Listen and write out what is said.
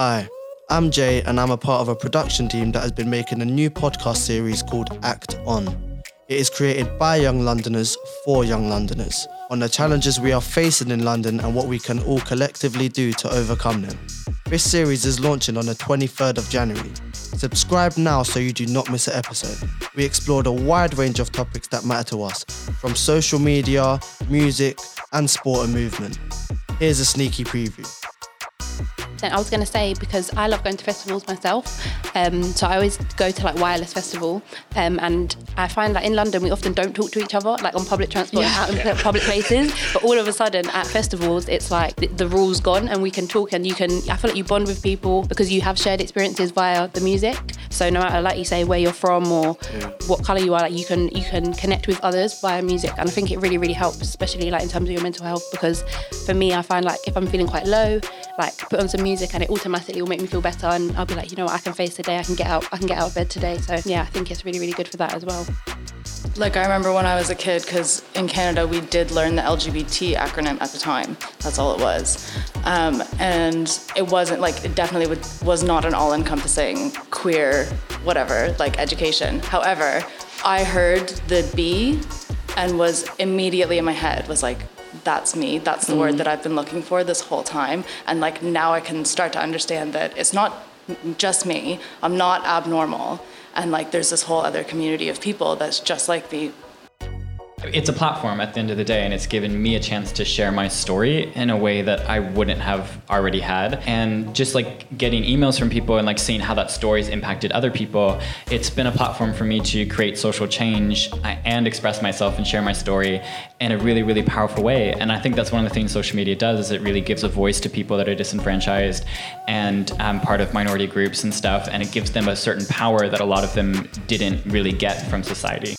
Hi, I'm Jay, and I'm a part of a production team that has been making a new podcast series called Act On. It is created by young Londoners for young Londoners on the challenges we are facing in London and what we can all collectively do to overcome them. This series is launching on the 23rd of January. Subscribe now so you do not miss an episode. We explored a wide range of topics that matter to us, from social media, music, and sport and movement. Here's a sneaky preview. I was going to say because I love going to festivals myself, um, so I always go to like Wireless Festival, um, and I find that in London we often don't talk to each other like on public transport and out in Yeah. public places. But all of a sudden at festivals, it's like the, the rules gone, and we can talk, and you can. I feel like you bond with people because you have shared experiences via the music. So no matter like you say where you're from or what color you are, like you can you can connect with others via music, and I think it really really helps, especially like in terms of your mental health. Because for me, I find like if I'm feeling quite low, like put on some music and it automatically will make me feel better, and I'll be like, you know what, I can face the day, I can get out, I can get out of bed today. So yeah, I think it's really really good for that as well. Like I remember when I was a kid, because in Canada we did learn the LGBT acronym at the time. That's all it was, um, and it wasn't like it definitely was not an all-encompassing queer whatever like education. However, I heard the B, and was immediately in my head was like. That's me. That's the word mm-hmm. that I've been looking for this whole time. And like now I can start to understand that it's not just me. I'm not abnormal. And like there's this whole other community of people that's just like me. It's a platform at the end of the day, and it's given me a chance to share my story in a way that I wouldn't have already had. And just like getting emails from people and like seeing how that story's impacted other people, it's been a platform for me to create social change and express myself and share my story in a really, really powerful way. And I think that's one of the things social media does is it really gives a voice to people that are disenfranchised and um, part of minority groups and stuff, and it gives them a certain power that a lot of them didn't really get from society.